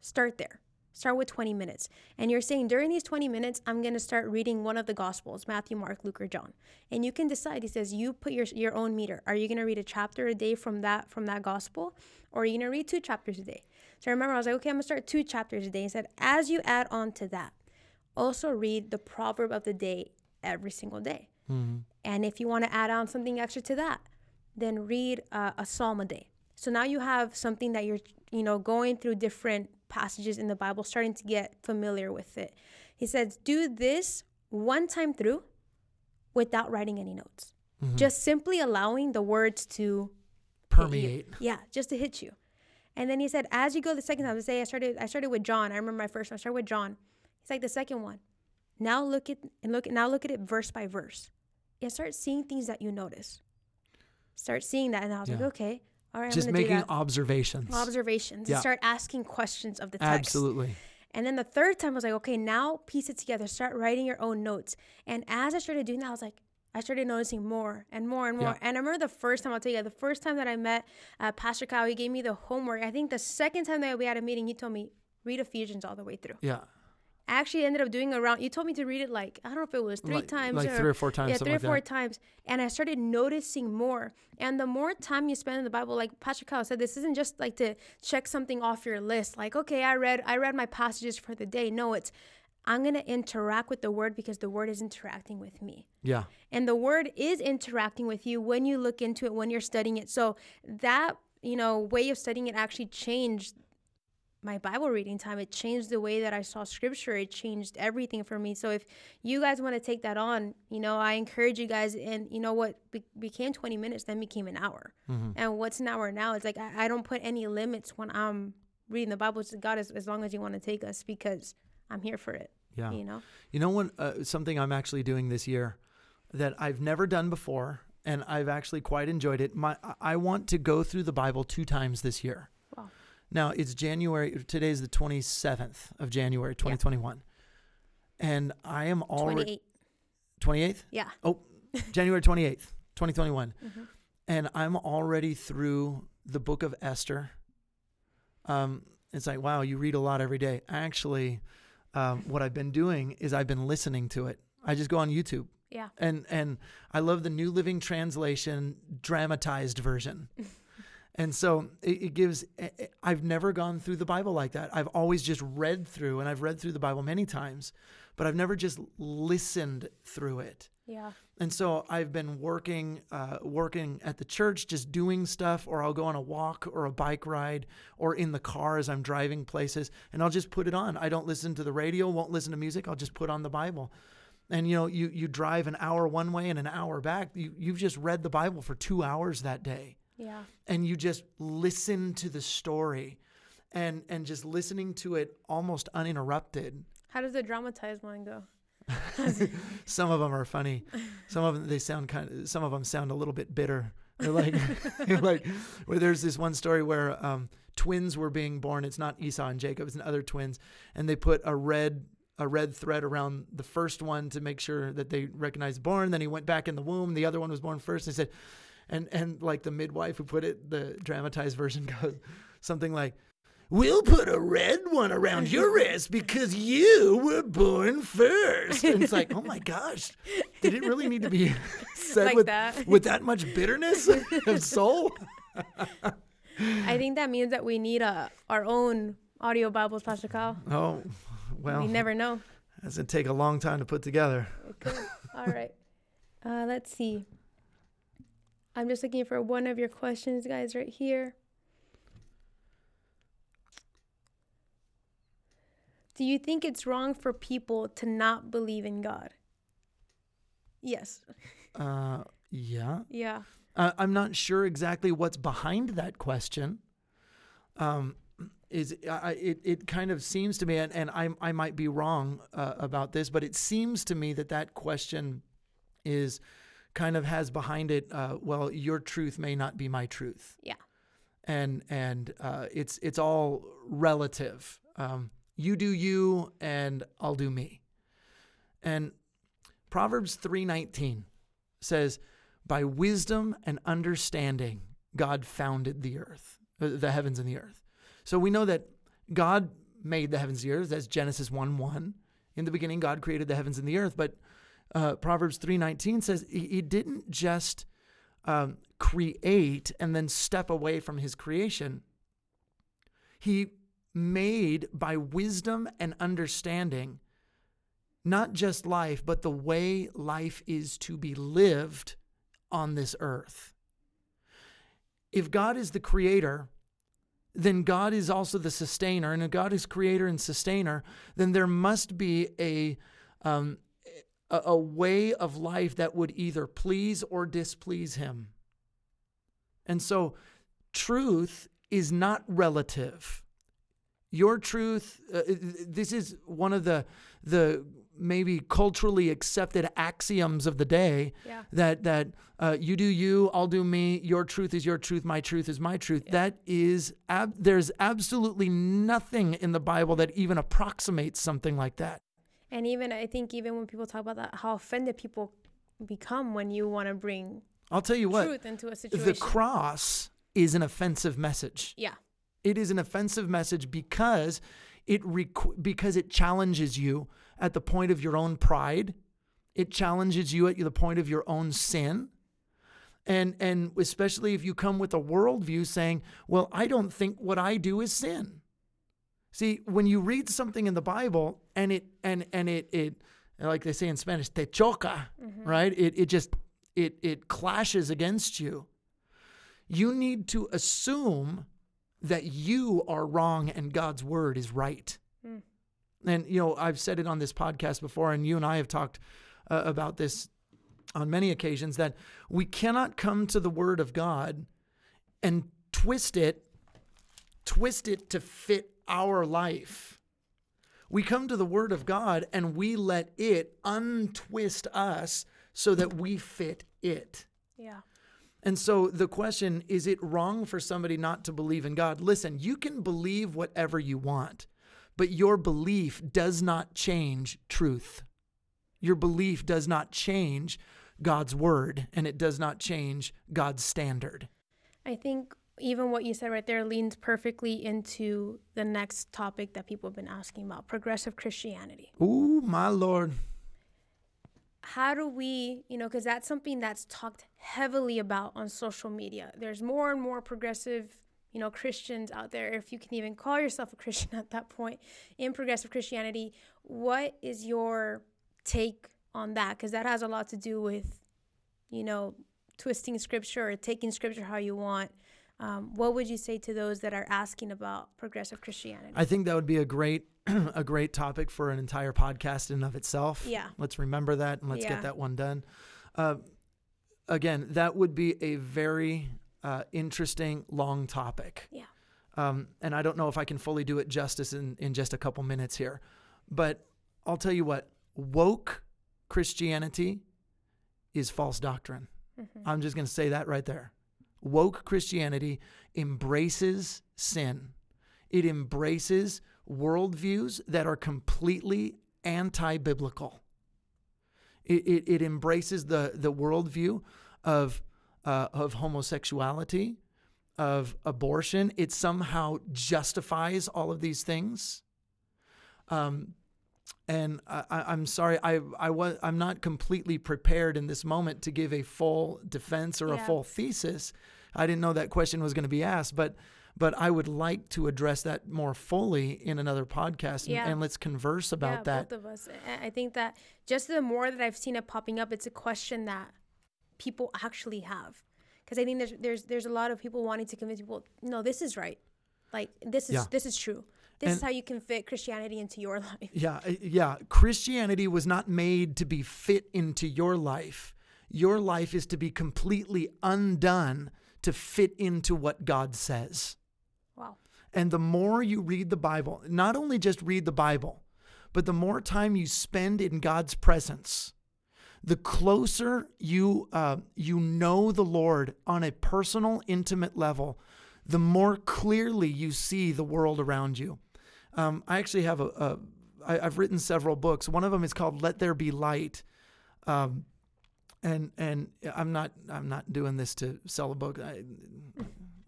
Speaker 1: Start there. Start with 20 minutes. And you're saying during these 20 minutes, I'm going to start reading one of the Gospels Matthew, Mark, Luke, or John. And you can decide. He says, you put your, your own meter. Are you going to read a chapter a day from that, from that Gospel? Or are you going to read two chapters a day? So I remember I was like, okay, I'm going to start two chapters a day. He said, as you add on to that, also read the proverb of the day every single day. And if you want to add on something extra to that, then read uh, a psalm a day. So now you have something that you're, you know, going through different passages in the Bible, starting to get familiar with it. He says, do this one time through without writing any notes. Just simply allowing the words to.
Speaker 2: Permeate.
Speaker 1: Yeah, just to hit you. And then he said, as you go the second time, say I started I started with John. I remember my first one. I started with John. He's like the second one. Now look at and look now look at it verse by verse. And start seeing things that you notice. Start seeing that. And I was like, okay, all right,
Speaker 2: Just making observations.
Speaker 1: observations.
Speaker 2: Yeah.
Speaker 1: And start asking questions of the text.
Speaker 2: Absolutely.
Speaker 1: And then the third time I was like, okay, now piece it together. Start writing your own notes. And as I started doing that, I was like, I started noticing more and more and more.
Speaker 2: Yeah.
Speaker 1: And I remember the first time, I'll tell you, the first time that I met uh, Pastor Kyle, he gave me the homework. I think the second time that we had a meeting, he told me, read Ephesians all the way through.
Speaker 2: Yeah.
Speaker 1: I actually ended up doing around, you told me to read it like, I don't know if it was three
Speaker 2: Like-
Speaker 1: times
Speaker 2: like three or four times,
Speaker 1: Yeah, three or
Speaker 2: like
Speaker 1: four
Speaker 2: that.
Speaker 1: times. And I started noticing more. And the more time you spend in the Bible, like Pastor Kyle said, this isn't just like to check something off your list. Like, okay, I read, I read my passages for the day. No, it's, I'm going to interact with the word because the word is interacting with me.
Speaker 2: Yeah.
Speaker 1: And the word is interacting with you when you look into it, when you're studying it. So that, you know, way of studying it actually changed my Bible reading time. It changed the way that I saw scripture. It changed everything for me. So if you guys want to take that on, you know, I encourage you guys. And you know what be- became 20 minutes, then became an hour. And what's an hour now? It's like I, I don't put any limits when I'm reading the Bible. to God, as, as long as you want to take us, because I'm here for it.
Speaker 2: Yeah.
Speaker 1: You know?
Speaker 2: You know what? Uh, something I'm actually doing this year that I've never done before, and I've actually quite enjoyed it. My I want to go through the Bible two times this year. Now it's January. Today's the 27th of January, 2021, and I am already
Speaker 1: 28.
Speaker 2: 28th.
Speaker 1: Yeah.
Speaker 2: Oh, January 28th, 2021,
Speaker 1: Mhm.
Speaker 2: and I'm already through the book of Esther. Um, it's like wow, you read a lot every day. Actually, um, what I've been doing is I've been listening to it. I just go on YouTube
Speaker 1: Yeah.
Speaker 2: and and I love the New Living Translation dramatized version. and so it, it gives. i- i- I've never gone through the Bible like that. I've always just read through, and I've read through the Bible many times, but I've never just listened through it.
Speaker 1: Yeah.
Speaker 2: And so I've been working, uh, working at the church, just doing stuff, or I'll go on a walk or a bike ride, or in the car as I'm driving places, and I'll just put it on. I don't listen to the radio, won't listen to music. I'll just put on the Bible. And you know, you you drive an hour one way and an hour back. You you've just read the Bible for two hours that day,
Speaker 1: Yeah.
Speaker 2: and you just listen to the story, and and just listening to it almost uninterrupted.
Speaker 1: How does the dramatized one go?
Speaker 2: some of them are funny. Some of them they sound kind of. Some of them sound a little bit bitter. They're like, they're like, where there's this one story where um, twins were being born. It's not Esau and Jacob; it's other twins, and they put a red a red thread around the first one to make sure that they recognized born. Then he went back in the womb. The other one was born first. And he said, and and like the midwife who put it, the dramatized version goes something like, We'll put a red one around your wrist because you were born first. And it's like, oh my gosh, did it really need to be said
Speaker 1: Like
Speaker 2: with
Speaker 1: that.
Speaker 2: with that much bitterness of soul?
Speaker 1: I think that means that we need a our own audio Bibles, Pastor Kyle.
Speaker 2: Oh, well,
Speaker 1: we never know.
Speaker 2: doesn't take a long time to put together.
Speaker 1: Okay. All right. Uh, let's see. I'm just looking for one of your questions, guys, right here. Do you think it's wrong for people to not believe in God? Yes.
Speaker 2: Uh, yeah.
Speaker 1: Yeah.
Speaker 2: Uh, I'm not sure exactly what's behind that question. Um, is I, it, it kind of seems to me, and, and I, I might be wrong uh, about this, but it seems to me that that question is kind of has behind it, uh, well, your truth may not be my truth.
Speaker 1: Yeah.
Speaker 2: And, and uh, it's, it's all relative. Um, you do you, and I'll do me. And Proverbs 3:19 says, "By wisdom and understanding God founded the earth, uh, the heavens and the earth." So we know that God made the heavens and the earth. That's Genesis 1:1. In the beginning, God created the heavens and the earth. But uh, Proverbs 3:19 says He, he didn't just um, create and then step away from His creation. He made by wisdom and understanding not just life, but the way life is to be lived on this earth. If God is the creator, then God is also the sustainer. And if God is creator and sustainer, then there must be a, um, a, a way of life that would either please or displease him. And so truth is not relative. Your truth, uh, this is one of the, the maybe culturally accepted axioms of the day
Speaker 1: Yeah.
Speaker 2: that that uh, you do you, I'll do me. Your truth is your truth. My truth is my truth. That is ab- there's absolutely nothing in the Bible that even approximates something like that.
Speaker 1: And even I think even when people talk about that, how offended people become when you want to bring
Speaker 2: I'll tell you what.
Speaker 1: truth into a situation.
Speaker 2: The cross is an offensive message.
Speaker 1: yeah.
Speaker 2: It is an offensive message because it requ- because it challenges you at the point of your own pride. It challenges you at the point of your own sin. And and especially if you come with a worldview saying, "Well, I don't think what I do is sin." See, when you read something in the Bible and it and and it it like they say in Spanish, te choca, right? It it just it it clashes against you. You need to assume that you are wrong and God's word is right. And, you know, I've said it on this podcast before, and you and I have talked uh, about this on many occasions that we cannot come to the word of God and twist it, twist it to fit our life. We come to the word of God and we let it untwist us so that we fit it.
Speaker 1: Yeah.
Speaker 2: And so the question is it wrong for somebody not to believe in God? Listen, you can believe whatever you want, but your belief does not change truth. Your belief does not change God's word, and it does not change God's standard.
Speaker 1: I think even what you said right there leans perfectly into the next topic that people have been asking about progressive Christianity.
Speaker 2: Ooh, my Lord.
Speaker 1: How do we, you know, because that's something that's talked heavily about on social media. There's more and more progressive, you know, Christians out there, if you can even call yourself a Christian at that point in progressive Christianity. What is your take on that? Because that has a lot to do with, you know, twisting scripture or taking scripture how you want. Um, what would you say to those that are asking about progressive Christianity?
Speaker 2: I think that would be a great a great topic for an entire podcast in and of itself.
Speaker 1: Yeah.
Speaker 2: Let's remember that and let's
Speaker 1: Yeah.
Speaker 2: get that one done. Uh, again, that would be a very uh, interesting long topic.
Speaker 1: Yeah.
Speaker 2: Um, and I don't know if I can fully do it justice in, in just a couple minutes here. But I'll tell you what, woke Christianity is false doctrine. I'm just going to say that right there. Woke Christianity embraces sin, it embraces worldviews that are completely anti biblical. It, it, it, embraces the, the worldview of, uh, of homosexuality, of abortion. It somehow justifies all of these things. Um, and I, am sorry, I, I was, I'm not completely prepared in this moment to give a full defense or yeah. a full thesis. I didn't know that question was going to be asked, but but I would like to address that more fully in another podcast, and, yeah. and let's converse about yeah, that.
Speaker 1: Both of us. I think that just the more that I've seen it popping up, it's a question that people actually have, because I think there's there's there's a lot of people wanting to convince people, no, this is right, like this is this is true. This and is how you can fit Christianity into your life.
Speaker 2: Yeah, yeah. Christianity was not made to be fit into your life. Your life is to be completely undone to fit into what God says.
Speaker 1: Wow.
Speaker 2: And the more you read the Bible, not only just read the Bible, but the more time you spend in God's presence, the closer you uh, you know the Lord on a personal, intimate level, the more clearly you see the world around you. Um, I actually have a, a I, I've written several books. One of them is called "Let There Be Light," um, and and I'm not I'm not doing this to sell a book. I,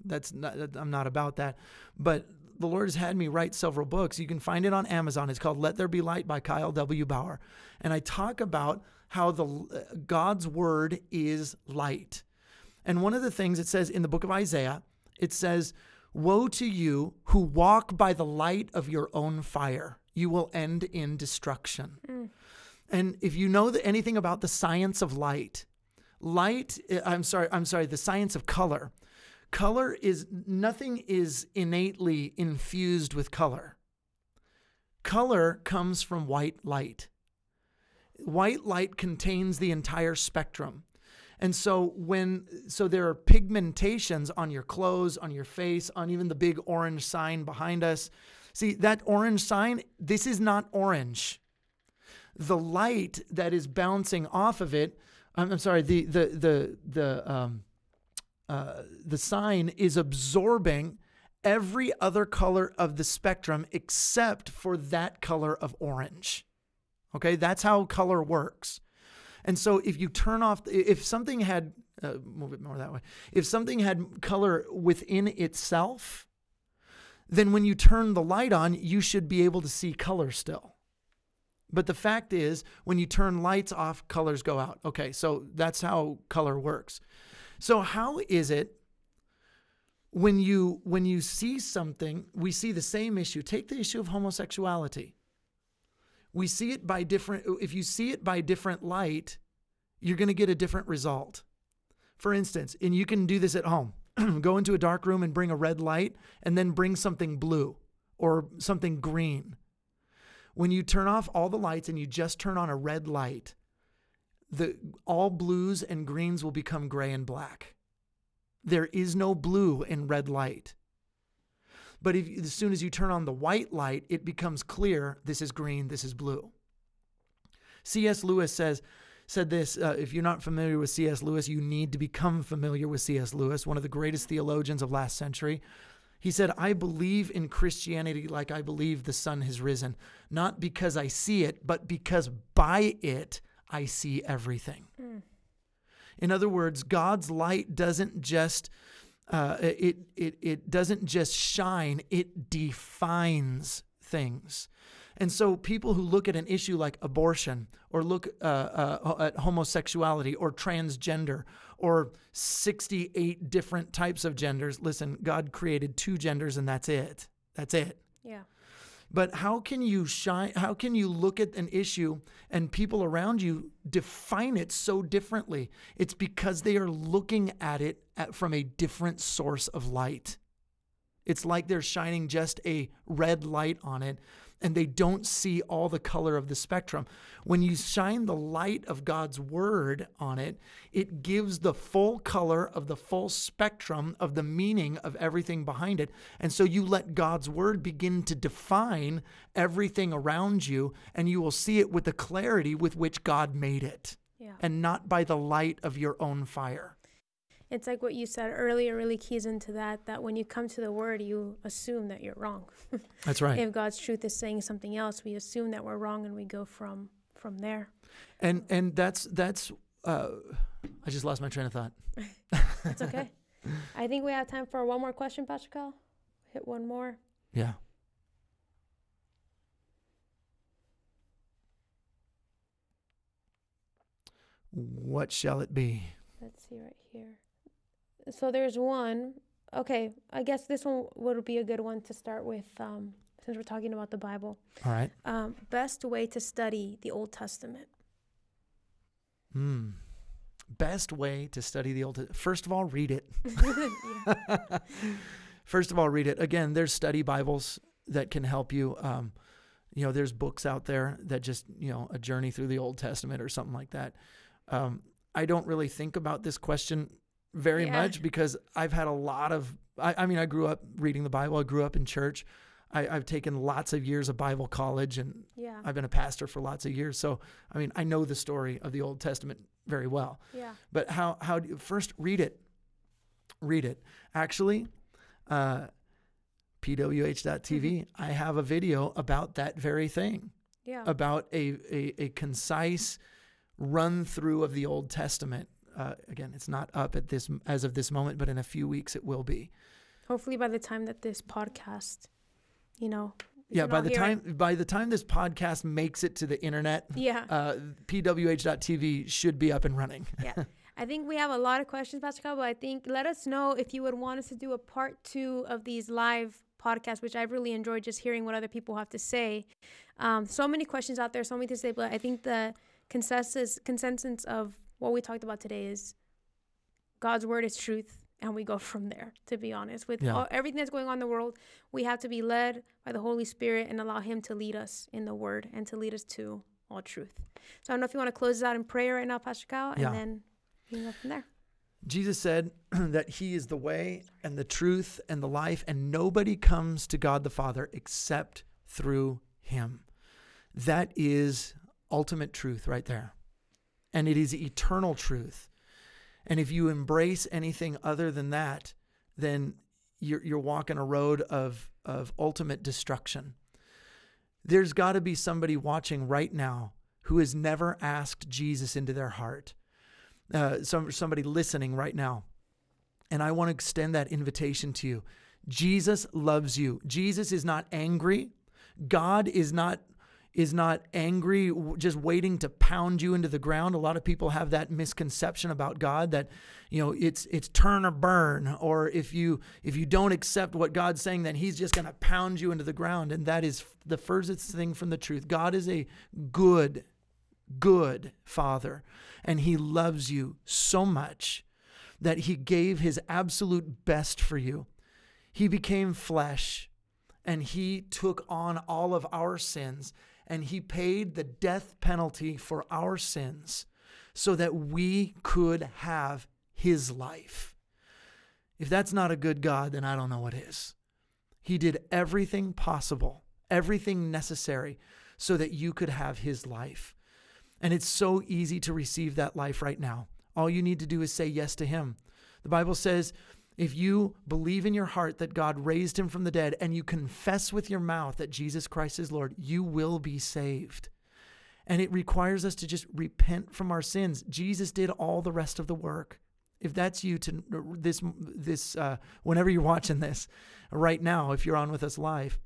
Speaker 2: that's not I'm not about that, but the Lord has had me write several books. You can find it on Amazon. It's called "Let There Be Light" by Kyle W. Bauer, and I talk about how the God's word is light. And one of the things it says in the book of Isaiah, it says Woe to you who walk by the light of your own fire. You will end in destruction. Mm. And if you know anything about the science of light, light, eh, I'm sorry, I'm sorry, the science of color. Color is nothing is innately infused with color. Color comes from white light. White light contains the entire spectrum. And so when so there are pigmentations on your clothes, on your face, on even the big orange sign behind us. See, that orange sign, this is not orange. The light that is bouncing off of it, I'm, I'm sorry, the the the the um uh, the sign is absorbing every other color of the spectrum except for that color of orange. Okay, that's how color works. And so if you turn off, if something had, uh, move it more that way, if something had color within itself, then when you turn the light on, you should be able to see color still. But the fact is, when you turn lights off, colors go out. Okay, so that's how color works. So how is it when you when you see something, we see the same issue. Take the issue of homosexuality we see it by different if you see it by different light you're going to get a different result. For instance and you can do this at home. Go into a dark room and bring a red light and then bring something blue or something green. When you turn off all the lights and you just turn on a red light the all blues and greens will become gray and black. There is no blue in red light but if, as soon as you turn on the white light, it becomes clear this is green, this is blue. C.S. Lewis says, said this uh, if you're not familiar with C.S. Lewis, you need to become familiar with C.S. Lewis, one of the greatest theologians of last century. He said, I believe in Christianity like I believe the sun has risen, not because I see it, but because by it I see everything. Mm. In other words, God's light doesn't just uh, it, it, it doesn't just shine, it defines things. And so people who look at an issue like abortion or look uh, uh, at homosexuality or transgender or 68 different types of genders, listen, God created two genders and that's it. That's it.
Speaker 1: Yeah.
Speaker 2: But how can you shine how can you look at an issue and people around you define it so differently? It's because they are looking at it at, from a different source of light. It's like they're shining just a red light on it and they don't see all the color of the spectrum. When you shine the light of God's word on it, it gives the full color of the full spectrum of the meaning of everything behind it. And so you let God's word begin to define everything around you, and you will see it with the clarity with which God made it,
Speaker 1: Yeah.
Speaker 2: and not by the light of your own fire.
Speaker 1: It's like what you said earlier really keys into that that when you come to the word, you assume that you're wrong.
Speaker 2: That's right.
Speaker 1: if God's truth is saying something else, we assume that we're wrong and we go from from there.
Speaker 2: and and that's that's uh, I just lost my train of thought.
Speaker 1: It's okay. I think we have time for one more question, Pascal. Hit one more.
Speaker 2: Yeah. What shall it be?
Speaker 1: Let's see right here. So there's one. Okay, I guess this one would be a good one to start with um, since we're talking about the Bible.
Speaker 2: All right.
Speaker 1: Um, best way to study the Old Testament.
Speaker 2: Hmm. Best way to study the Old Testament. First of all, read it. First of all, read it. Again, there's study Bibles that can help you. Um, you know, there's books out there that just, you know, a journey through the Old Testament or something like that. Um, I don't really think about this question very
Speaker 1: Yeah.
Speaker 2: much because I've had a lot of, I, I mean, I grew up reading the Bible. I grew up in church. I, I've taken lots of years of Bible college and
Speaker 1: Yeah.
Speaker 2: I've been a pastor for lots of years. So, I mean, I know the story of the Old Testament very well.
Speaker 1: Yeah.
Speaker 2: But how how do you first read it? Read it. Actually, uh, pwh.tv, I have a video about that very thing,
Speaker 1: Yeah.
Speaker 2: about a, a, a concise run through of the Old Testament. Uh, again, it's not up at this as of this moment, but in a few weeks it will be.
Speaker 1: Hopefully, by the time that this podcast, you know.
Speaker 2: Yeah, by the time
Speaker 1: it.
Speaker 2: by the time this podcast makes it to the internet,
Speaker 1: Yeah.
Speaker 2: uh, pwh.tv should be up and running.
Speaker 1: yeah. I think we have a lot of questions, Pascal, but I think let us know if you would want us to do a part two of these live podcasts, which I've really enjoyed just hearing what other people have to say. Um, so many questions out there, so many things to say, but I think the consensus consensus of what we talked about today is God's word is truth, and we go from there. To be honest, with
Speaker 2: Yeah.
Speaker 1: all, everything that's going on in the world, we have to be led by the Holy Spirit and allow Him to lead us in the Word and to lead us to all truth. So I don't know if you want to close this out in prayer right now, Pastor Cal, and
Speaker 2: Yeah.
Speaker 1: then we can go from there.
Speaker 2: Jesus said that he is the way and the truth and the life, and nobody comes to God the Father except through him. That is ultimate truth right there. And it is eternal truth. And if you embrace anything other than that, then you're, you're walking a road of, of ultimate destruction. There's got to be somebody watching right now who has never asked Jesus into their heart uh, some somebody listening right now, and I want to extend that invitation to you. Jesus loves you. Jesus is not angry. God is not is not angry just waiting to pound you into the ground. A lot of people have that misconception about God that you know it's it's turn or burn or if you if you don't accept what God's saying then he's just going to pound you into the ground and that is the furthest thing from the truth. God is a good good father and he loves you so much that he gave his absolute best for you. He became flesh and he took on all of our sins and he paid the death penalty for our sins so that we could have his life. If that's not a good God, then I don't know what is. He did everything possible, everything necessary so that you could have his life. And it's so easy to receive that life right now. All you need to do is say yes to Him. The Bible says if you believe in your heart that God raised Him from the dead and you confess with your mouth that Jesus Christ is Lord, you will be saved. And it requires us to just repent from our sins. Jesus did all the rest of the work. If that's you to this this uh, whenever you're watching this right now, if you're on with us live,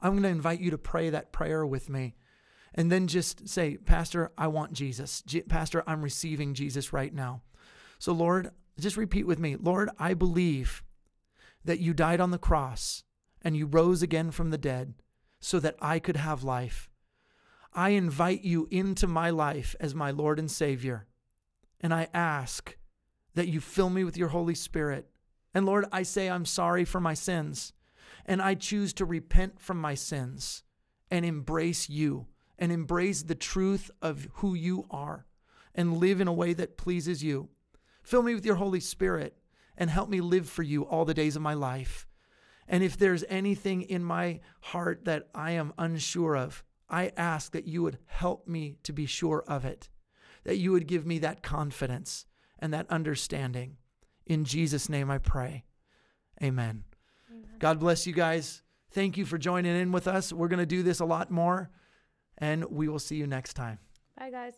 Speaker 2: I'm going to invite you to pray that prayer with me and then just say, Pastor, I want Jesus. Pastor, I'm receiving Jesus right now. So, Lord, just repeat with me Lord, I believe that you died on the cross and you rose again from the dead so that I could have life. I invite you into my life as my Lord and Savior. And I ask that you fill me with your Holy Spirit And Lord, I say I'm sorry for my sins. And I choose to repent from my sins and embrace you and embrace the truth of who you are and live in a way that pleases you. Fill me with your Holy Spirit and help me live for you all the days of my life. And if there's anything in my heart that I am unsure of, I ask that you would help me to be sure of it, that you would give me that confidence and that understanding. In Jesus' name I pray. Amen. Amen. God bless you guys. Thank you for joining in with us. We're going to do this a lot more, and we will see you next time.
Speaker 1: Bye, guys.